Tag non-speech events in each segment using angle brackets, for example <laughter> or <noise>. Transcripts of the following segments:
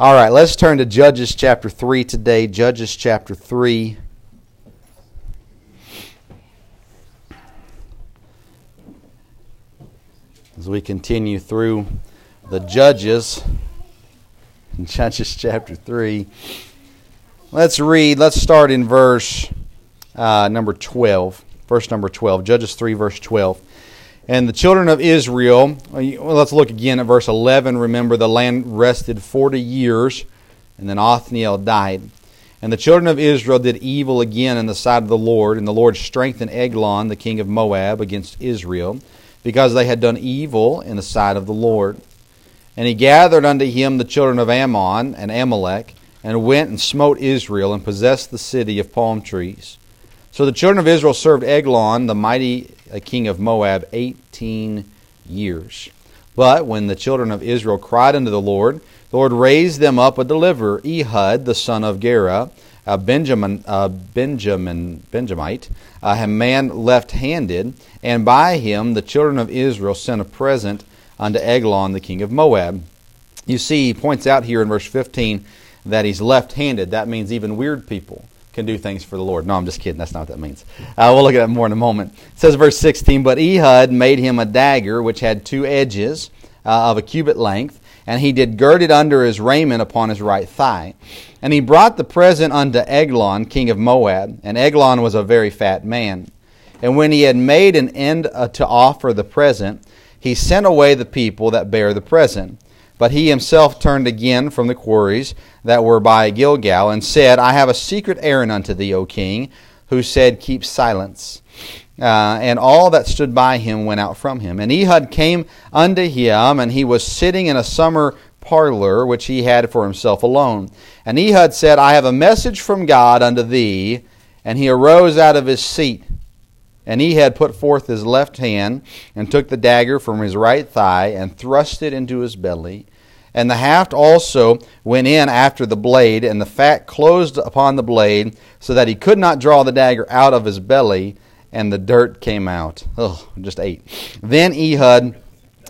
All right, let's turn to Judges chapter 3 today. Judges chapter 3. As we continue through the Judges, in Judges chapter 3, let's read, let's start in verse uh, number 12. Verse number 12. Judges 3, verse 12. And the children of Israel, let's look again at verse 11. Remember, the land rested 40 years, and then Othniel died. And the children of Israel did evil again in the sight of the Lord, and the Lord strengthened Eglon, the king of Moab, against Israel, because they had done evil in the sight of the Lord. And he gathered unto him the children of Ammon and Amalek, and went and smote Israel, and possessed the city of palm trees. So the children of Israel served Eglon, the mighty king of Moab, 18 years. But when the children of Israel cried unto the Lord, the Lord raised them up a deliverer, Ehud, the son of Gera, a Benjamin, a Benjamin, Benjamite, a man left-handed, and by him the children of Israel sent a present unto Eglon, the king of Moab. You see, he points out here in verse 15 that he's left-handed. That means even weird people can do things for the Lord. No, I'm just kidding. That's not what that means. Uh, we'll look at that more in a moment. It says, verse 16, But Ehud made him a dagger which had two edges uh, of a cubit length, and he did gird it under his raiment upon his right thigh. And he brought the present unto Eglon, king of Moab, and Eglon was a very fat man. And when he had made an end uh, to offer the present, he sent away the people that bare the present. But he himself turned again from the quarries that were by Gilgal, and said, I have a secret errand unto thee, O king, who said, Keep silence. Uh, and all that stood by him went out from him. And Ehud came unto him, and he was sitting in a summer parlor which he had for himself alone. And Ehud said, I have a message from God unto thee. And he arose out of his seat. And Ehud put forth his left hand, and took the dagger from his right thigh, and thrust it into his belly. And the haft also went in after the blade, and the fat closed upon the blade, so that he could not draw the dagger out of his belly, and the dirt came out. Oh, just ate. Then Ehud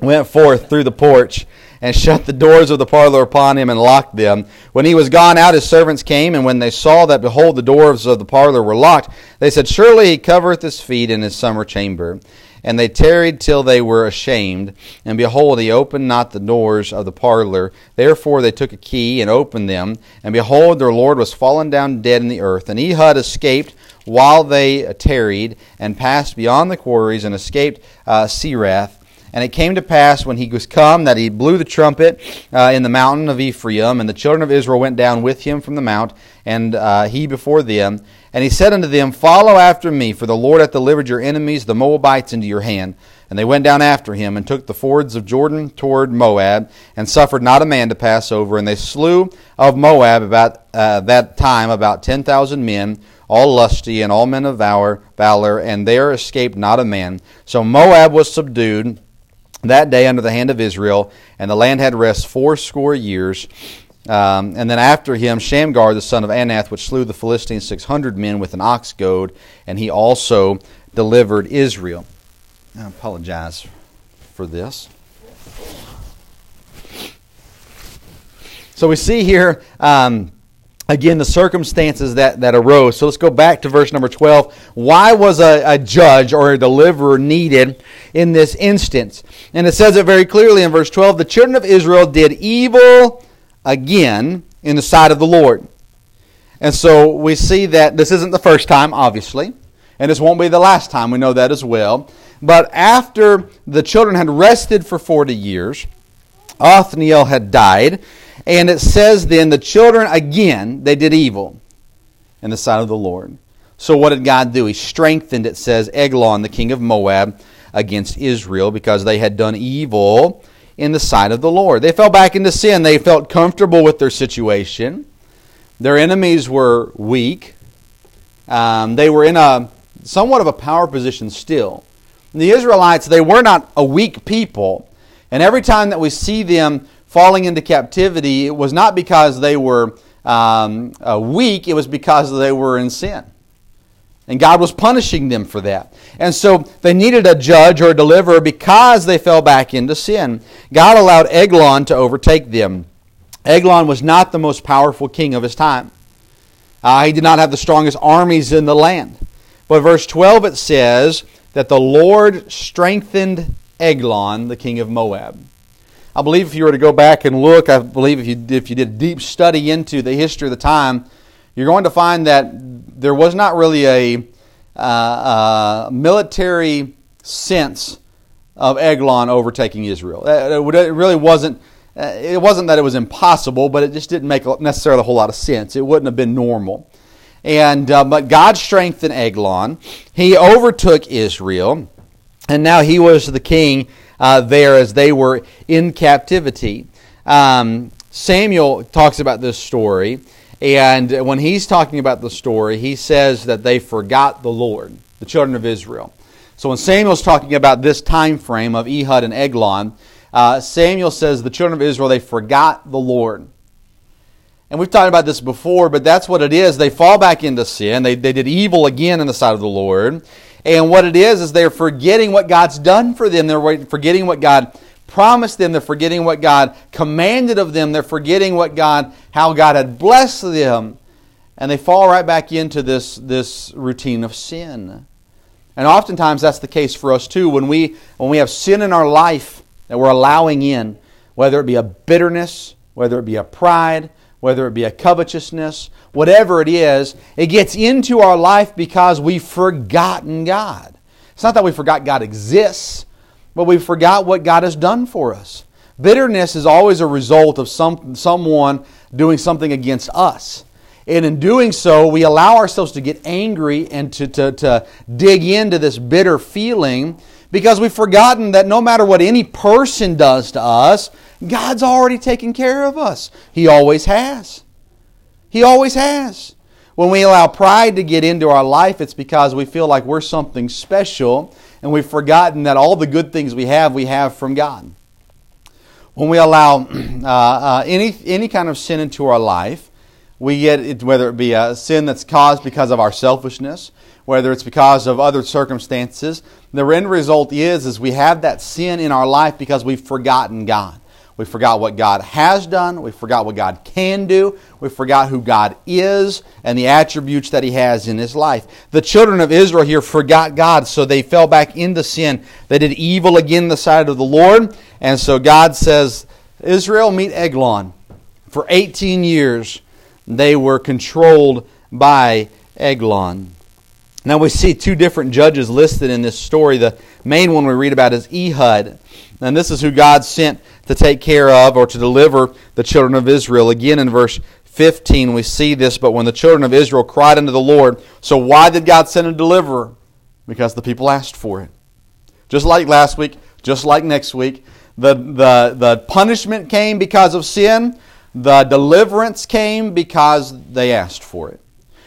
went forth through the porch, and shut the doors of the parlor upon him, and locked them. When he was gone out, his servants came, and when they saw that, behold, the doors of the parlor were locked, they said, Surely he covereth his feet in his summer chamber. And they tarried till they were ashamed. And behold, he opened not the doors of the parlor. Therefore they took a key and opened them. And behold, their Lord was fallen down dead in the earth. And Ehud escaped while they tarried, and passed beyond the quarries, and escaped uh, Seirath. And it came to pass when he was come that he blew the trumpet uh, in the mountain of Ephraim, and the children of Israel went down with him from the mount, and uh, he before them. And he said unto them, Follow after me, for the Lord hath delivered your enemies, the Moabites, into your hand. And they went down after him, and took the fords of Jordan toward Moab, and suffered not a man to pass over. And they slew of Moab about uh, that time about ten thousand men, all lusty, and all men of valor, valor, and there escaped not a man. So Moab was subdued that day under the hand of Israel, and the land had rest fourscore years. Um, and then after him, Shamgar, the son of Anath, which slew the Philistines 600 men with an ox goad, and he also delivered Israel. I apologize for this. So we see here, um, again, the circumstances that, that arose. So let's go back to verse number 12. Why was a, a judge or a deliverer needed in this instance? And it says it very clearly in verse 12 the children of Israel did evil again in the sight of the Lord. And so we see that this isn't the first time, obviously, and this won't be the last time. We know that as well. But after the children had rested for 40 years, Othniel had died, and it says then the children again, they did evil in the sight of the Lord. So what did God do? He strengthened, it says, Eglon, the king of Moab, against Israel because they had done evil in the sight of the Lord. They fell back into sin. They felt comfortable with their situation. Their enemies were weak. Um, they were in a somewhat of a power position still. The Israelites, they were not a weak people. And every time that we see them falling into captivity, it was not because they were um, uh, weak, it was because they were in sin. And God was punishing them for that. And so they needed a judge or a deliverer because they fell back into sin. God allowed Eglon to overtake them. Eglon was not the most powerful king of his time. Uh, he did not have the strongest armies in the land. But verse 12 it says that the Lord strengthened Eglon, the king of Moab. I believe if you were to go back and look, I believe if you, if you did a deep study into the history of the time, you're going to find that there was not really a uh, uh, military sense of Eglon overtaking Israel. It really wasn't. Uh, it wasn't that it was impossible, but it just didn't make necessarily a whole lot of sense. It wouldn't have been normal. And uh, but God strengthened Eglon. He overtook Israel, and now he was the king uh, there as they were in captivity. Um, Samuel talks about this story, and when he's talking about the story, he says that they forgot the Lord, the children of Israel. So when Samuel's talking about this time frame of Ehud and Eglon, uh, Samuel says the children of Israel they forgot the Lord. And we've talked about this before, but that's what it is. They fall back into sin. They, they did evil again in the sight of the Lord. And what it is, is they're forgetting what God's done for them. They're forgetting what God promised them. They're forgetting what God commanded of them. They're forgetting what God, how God had blessed them. And they fall right back into this, this routine of sin. And oftentimes that's the case for us too. When we, when we have sin in our life that we're allowing in, whether it be a bitterness, whether it be a pride, whether it be a covetousness, whatever it is, it gets into our life because we've forgotten God. It's not that we forgot God exists, but we forgot what God has done for us. Bitterness is always a result of some, someone doing something against us. And in doing so, we allow ourselves to get angry and to, to, to dig into this bitter feeling because we've forgotten that no matter what any person does to us, God's already taken care of us. He always has. He always has. When we allow pride to get into our life, it's because we feel like we're something special and we've forgotten that all the good things we have, we have from God. When we allow <clears throat> uh, uh, any, any kind of sin into our life, we get it, whether it be a sin that's caused because of our selfishness, whether it's because of other circumstances, the end result is, is we have that sin in our life because we've forgotten God. We forgot what God has done. We forgot what God can do. We forgot who God is and the attributes that He has in His life. The children of Israel here forgot God, so they fell back into sin. They did evil again in the sight of the Lord. And so God says, Israel, meet Eglon. For 18 years, they were controlled by Eglon. Now we see two different judges listed in this story. The main one we read about is Ehud. And this is who God sent to take care of or to deliver the children of Israel. Again, in verse 15, we see this. But when the children of Israel cried unto the Lord, so why did God send a deliverer? Because the people asked for it. Just like last week, just like next week, the, the, the punishment came because of sin, the deliverance came because they asked for it.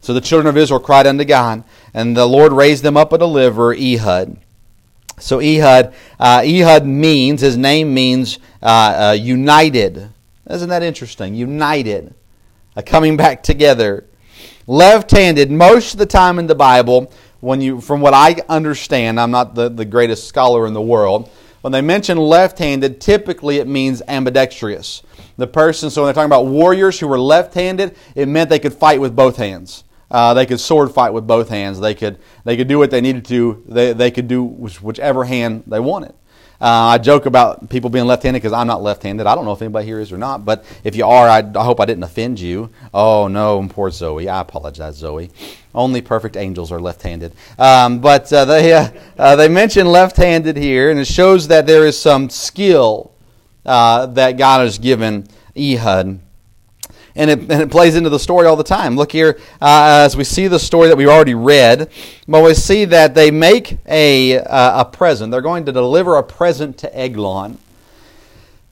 So the children of Israel cried unto God, and the Lord raised them up a deliverer, Ehud. So Ehud, uh, Ehud means his name means uh, uh, united. Isn't that interesting? United, coming back together. Left-handed. Most of the time in the Bible, when you, from what I understand, I'm not the, the greatest scholar in the world. When they mention left-handed, typically it means ambidextrous. The person, so when they're talking about warriors who were left-handed, it meant they could fight with both hands. Uh, they could sword fight with both hands. They could they could do what they needed to. They they could do whichever hand they wanted. Uh, I joke about people being left-handed because I'm not left-handed. I don't know if anybody here is or not, but if you are, I, I hope I didn't offend you. Oh no, poor Zoe. I apologize, Zoe. Only perfect angels are left-handed. Um, but uh, they uh, uh, they mention left-handed here, and it shows that there is some skill uh, that God has given Ehud and it, and it plays into the story all the time. Look here, uh, as we see the story that we've already read, but we see that they make a, uh, a present. They're going to deliver a present to Eglon.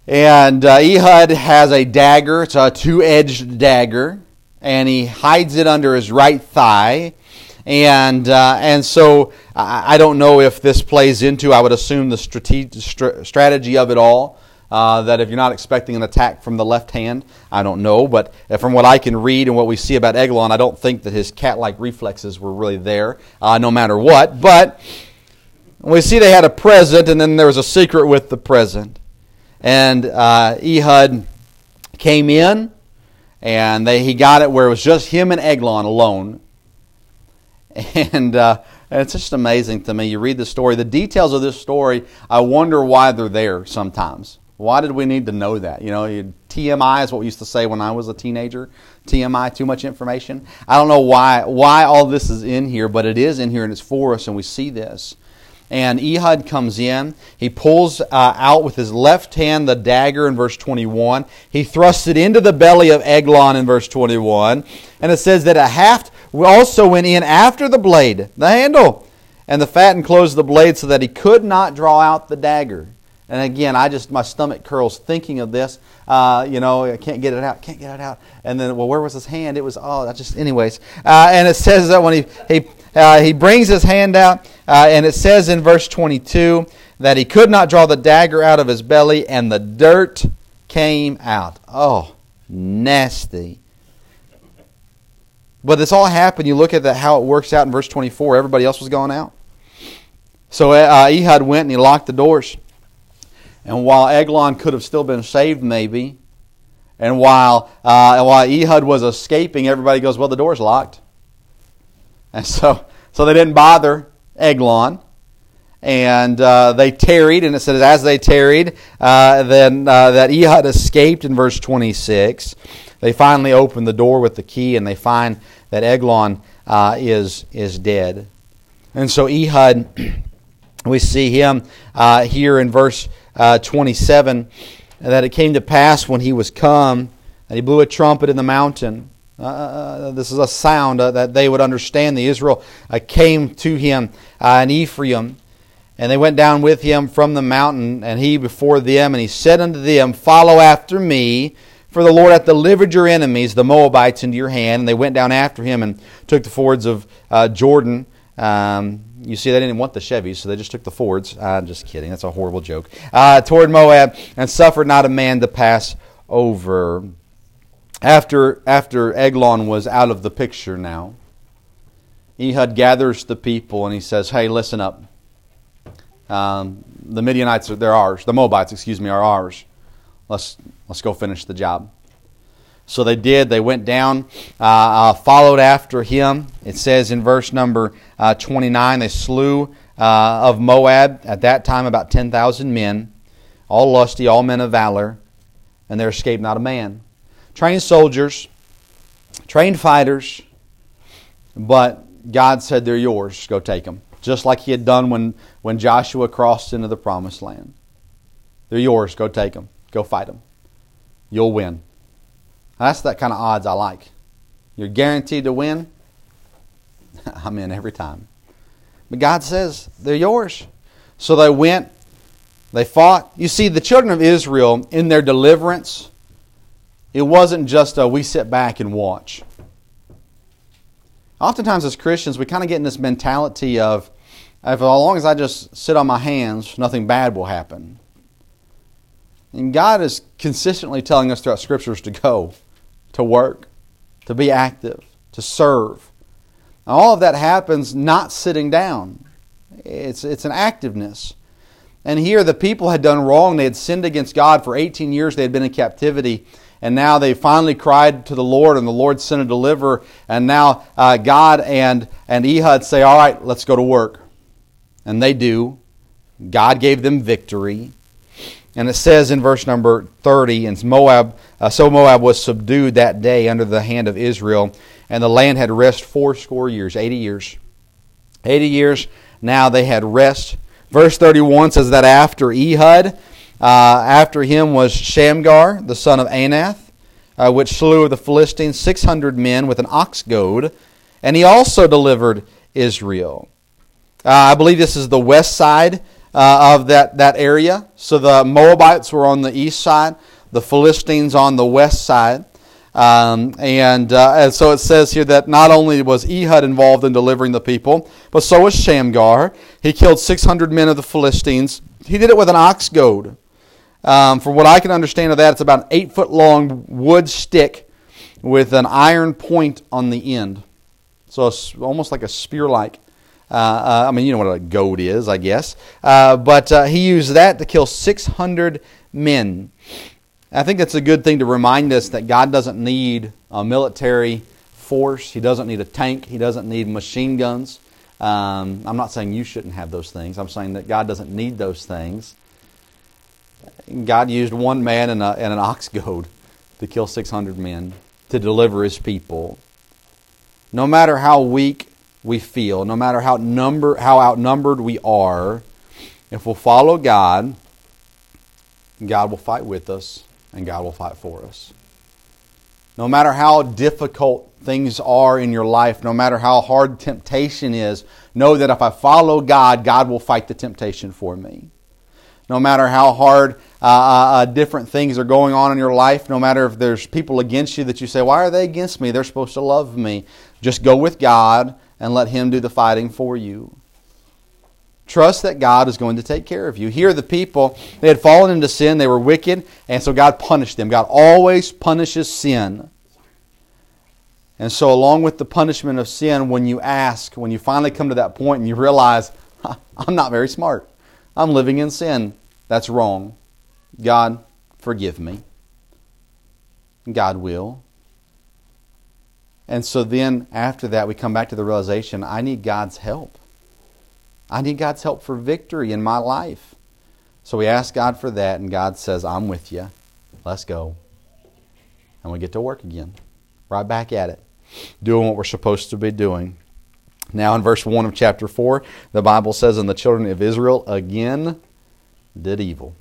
And uh, Ehud has a dagger, it's a two edged dagger, and he hides it under his right thigh. And, uh, and so I, I don't know if this plays into, I would assume, the strate- strategy of it all. Uh, that if you're not expecting an attack from the left hand, I don't know, but from what I can read and what we see about Eglon, I don't think that his cat like reflexes were really there, uh, no matter what. But we see they had a present, and then there was a secret with the present. And uh, Ehud came in, and they, he got it where it was just him and Eglon alone. <laughs> And, uh, and it's just amazing to me. You read the story, the details of this story, I wonder why they're there sometimes. Why did we need to know that? You know, TMI is what we used to say when I was a teenager. TMI, too much information. I don't know why why all this is in here, but it is in here and it's for us, and we see this. And Ehud comes in. He pulls uh, out with his left hand the dagger in verse 21. He thrusts it into the belly of Eglon in verse 21. And it says that a haft also went in after the blade, the handle, and the fat enclosed the blade so that he could not draw out the dagger. And again, I just, my stomach curls thinking of this. Uh, you know, I can't get it out, can't get it out. And then, well, where was his hand? It was, oh, that just, anyways. Uh, and it says that when he, he, uh, he brings his hand out, uh, and it says in verse 22 that he could not draw the dagger out of his belly, and the dirt came out. Oh, nasty. But this all happened. You look at the, how it works out in verse 24. Everybody else was gone out. So uh, Ehud went and he locked the doors. And while Eglon could have still been saved, maybe, and while, uh, while Ehud was escaping, everybody goes, Well, the door's locked. And <laughs> so, so they didn't bother Eglon. And uh, they tarried, and it says, As they tarried, uh, then uh, that Ehud escaped in verse 26. They finally open the door with the key, and they find that Eglon uh, is, is dead. And so Ehud, <clears throat> we see him uh, here in verse uh, 27, that it came to pass when he was come that he blew a trumpet in the mountain. Uh, uh, uh this is a sound uh, that they would understand. The Israel uh, came to him in Ephraim, and they went down with him from the mountain, and he before them, and he said unto them, Follow after me. For the Lord hath delivered your enemies, the Moabites, into your hand. And they went down after him and took the fords of Jordan. Um, you see, they didn't want the Chevys, so they just took the Fords. I'm just kidding. That's a horrible joke. Uh, toward Moab, and suffered not a man to pass over. After, after Eglon was out of the picture now, Ehud gathers the people and he says, Hey, listen up. Um, the Midianites are they're ours. The Moabites, excuse me, are ours. Let's let's go finish the job. So they did. They went down, uh, uh, followed after him. It says in verse number uh, 29 they slew uh, of Moab at that time about 10,000 men, all lusty, all men of valor, and there escaped not a man. Trained soldiers, trained fighters, but God said, They're yours. Go take them. Just like he had done when, when Joshua crossed into the promised land. They're yours. Go take them. Go fight them. You'll win. That's that kind of odds I like. You're guaranteed to win. <laughs> I'm in every time. But God says they're yours. So they went, they fought. You see, the children of Israel, in their deliverance, it wasn't just a we sit back and watch. Oftentimes, as Christians, we kind of get in this mentality of, as long as I just sit on my hands, nothing bad will happen. And God is consistently telling us throughout scriptures to go to work, to be active, to serve. Now, all of that happens not sitting down. It's, it's an activeness. And here the people had done wrong. They had sinned against God for 18 years. They had been in captivity. And now they finally cried to the Lord, and the Lord sent a deliverer. And now uh, God and, and Ehud say, All right, let's go to work. And they do. God gave them victory. And it says in verse number 30, and Moab, uh, so Moab was subdued that day under the hand of Israel, and the land had rest fourscore years, 80 years. 80 years, now they had rest. Verse 31 says that after Ehud, uh, after him was Shamgar, the son of Anath, uh, which slew of the Philistines 600 men with an ox goad, and he also delivered Israel. Uh, I believe this is the west side uh, of that, that area. So the Moabites were on the east side, the Philistines on the west side. Um, and, uh, and so it says here that not only was Ehud involved in delivering the people, but so was Shamgar. He killed 600 men of the Philistines. He did it with an ox goad. Um, from what I can understand of that, it's about an eight foot long wood stick with an iron point on the end. So it's almost like a spear like. Uh, uh, I mean, you know what a goad is, I guess. Uh, but uh, he used that to kill 600 men. I think it's a good thing to remind us that God doesn't need a military force. He doesn't need a tank. He doesn't need machine guns. Um, I'm not saying you shouldn't have those things. I'm saying that God doesn't need those things. God used one man and, a, and an ox goad to kill 600 men to deliver his people. No matter how weak we feel, no matter how number how outnumbered we are, if we'll follow God, God will fight with us and God will fight for us. No matter how difficult things are in your life, no matter how hard temptation is, know that if I follow God, God will fight the temptation for me. No matter how hard uh, uh, uh, different things are going on in your life, no matter if there's people against you that you say, Why are they against me? They're supposed to love me. Just go with God and let Him do the fighting for you. Trust that God is going to take care of you. Here, the people, they had fallen into sin, they were wicked, and so God punished them. God always punishes sin. And so, along with the punishment of sin, when you ask, when you finally come to that point and you realize, I'm not very smart, I'm living in sin, that's wrong. God, forgive me. God will. And so then, after that, we come back to the realization I need God's help. I need God's help for victory in my life. So we ask God for that, and God says, I'm with you. Let's go. And we get to work again. Right back at it, doing what we're supposed to be doing. Now, in verse 1 of chapter 4, the Bible says, And the children of Israel again did evil.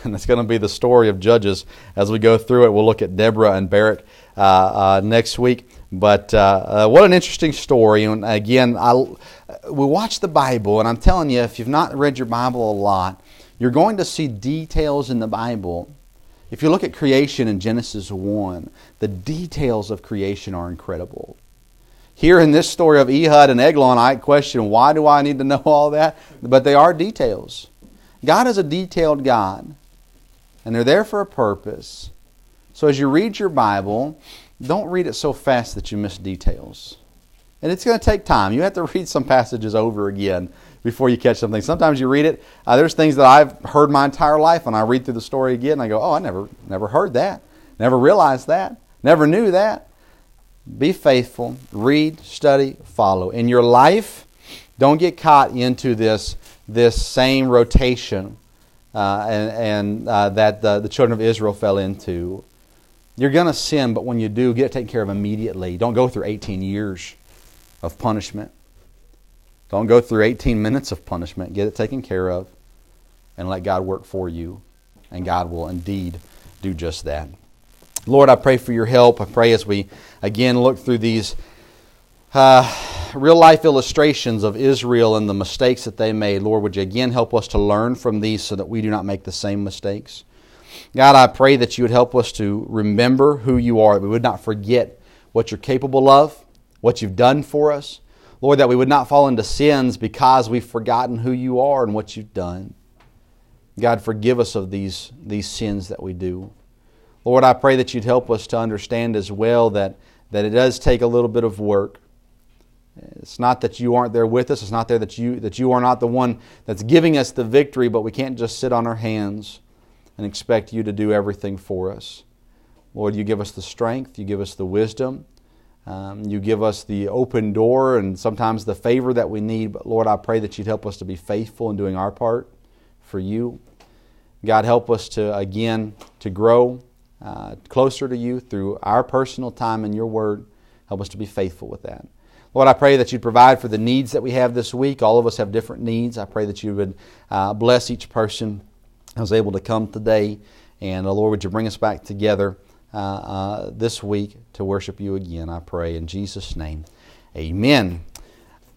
<laughs> And it's going to be the story of Judges as we go through it. We'll look at Deborah and Barak uh, uh, next week. But uh, uh what an interesting story. And again, I, we watch the Bible, and I'm telling you, if you've not read your Bible a lot, you're going to see details in the Bible. If you look at creation in Genesis 1, the details of creation are incredible. Here in this story of Ehud and Eglon, I question why do I need to know <laughs> all that? But they are details. God is a detailed God, and they're there for a purpose. So as you read your Bible, don't read it so fast that you miss details. And it's going to take time. You have to <laughs> read some passages over again before you catch something. Sometimes you read it. Uh, there's things that I've heard my entire life, and I read through the story again, and I go, "Oh, I never, never heard that. Never realized that. Never knew that." Be faithful. Read, study, follow. In your life, don't get caught into this this same rotation uh, and, and uh, that the, the children of Israel fell into. You're going to sin, but when you do, get it taken care of immediately. Don't go through 18 years of punishment. Don't go through 18 minutes of punishment. Get it taken care of and let God work for you. And God will indeed do just that. Lord, I pray for your help. I pray as we again look through these uh, real life illustrations of Israel and the mistakes that they made. Lord, would you again help us to learn from these so that we do not make the same mistakes? God, I pray that you would help us to remember who you are, that we would not forget what you're capable of what you've done for us. Lord, that we would not fall into sins because we've forgotten who you are and what you've done. God, forgive us of these, these sins that we do. Lord, I pray that you'd help us to understand as well that, that it does take a little bit of work. It's not that you aren't there with us. It's not there that you, that you are not the one that's giving us the victory, but we can't just sit on our hands and expect you to do everything for us. Lord, you give us the strength, you give us the wisdom. Um, you give us the open door and sometimes the favor that we need. But Lord, I pray that you'd help us to be faithful in doing our part for you. God, help us to, again, to grow uh, closer to you through our personal time in your word. Help us to be faithful with that. Lord, I pray that you'd provide for the needs that we have this week. All of us have different needs. I pray that you would uh, bless each person who was able to come today. And uh, Lord, would you bring us back together uh, uh, this week to worship you again, I pray in Jesus' name. Amen.